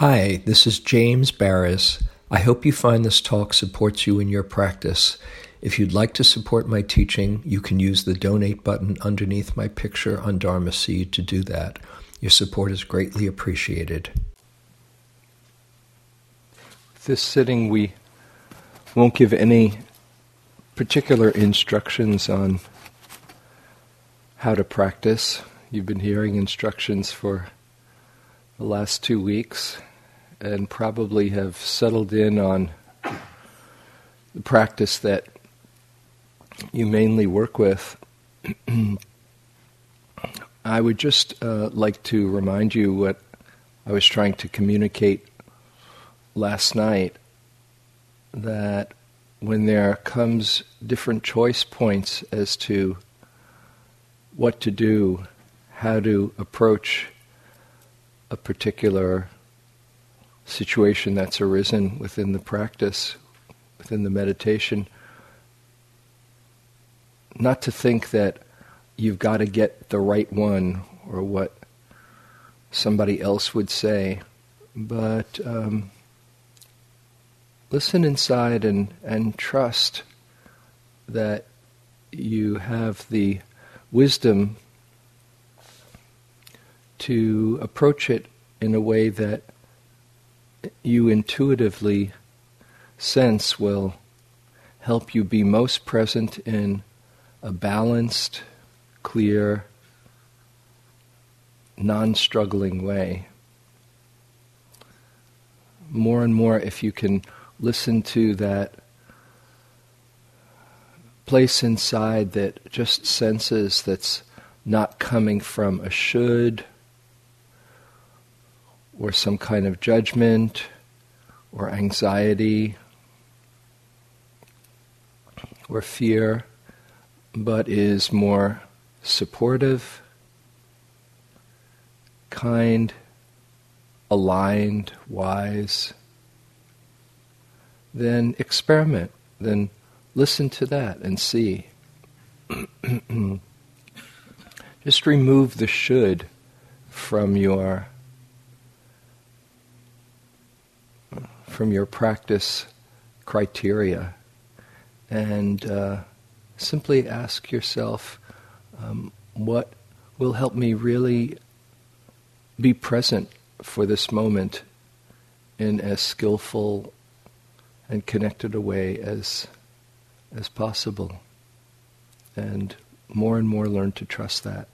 Hi, this is James Baraz. I hope you find this talk supports you in your practice. If you'd like to support my teaching, you can use the donate button underneath my picture on Dharma Seed to do that. Your support is greatly appreciated. This sitting, we won't give any particular instructions on how to practice. You've been hearing instructions for the last two weeks and probably have settled in on the practice that you mainly work with. I would just uh, like to remind you what I was trying to communicate last night that when there comes different choice points as to what to do, how to approach a particular situation that's arisen within the practice, within the meditation, not to think that you've got to get the right one or what somebody else would say, but um, listen inside and, and trust that you have the wisdom to approach it in a way that you intuitively sense will help you be most present in a balanced, clear, non struggling way. More and more, if you can listen to that place inside that just senses that's not coming from a should or some kind of judgment or anxiety or fear, but is more supportive, kind, aligned, wise, then experiment, then listen to that and see. Just remove the should from your from your practice criteria and uh, simply ask yourself um, what will help me really be present for this moment in as skillful and connected a way as, as possible. And more and more learn to trust that.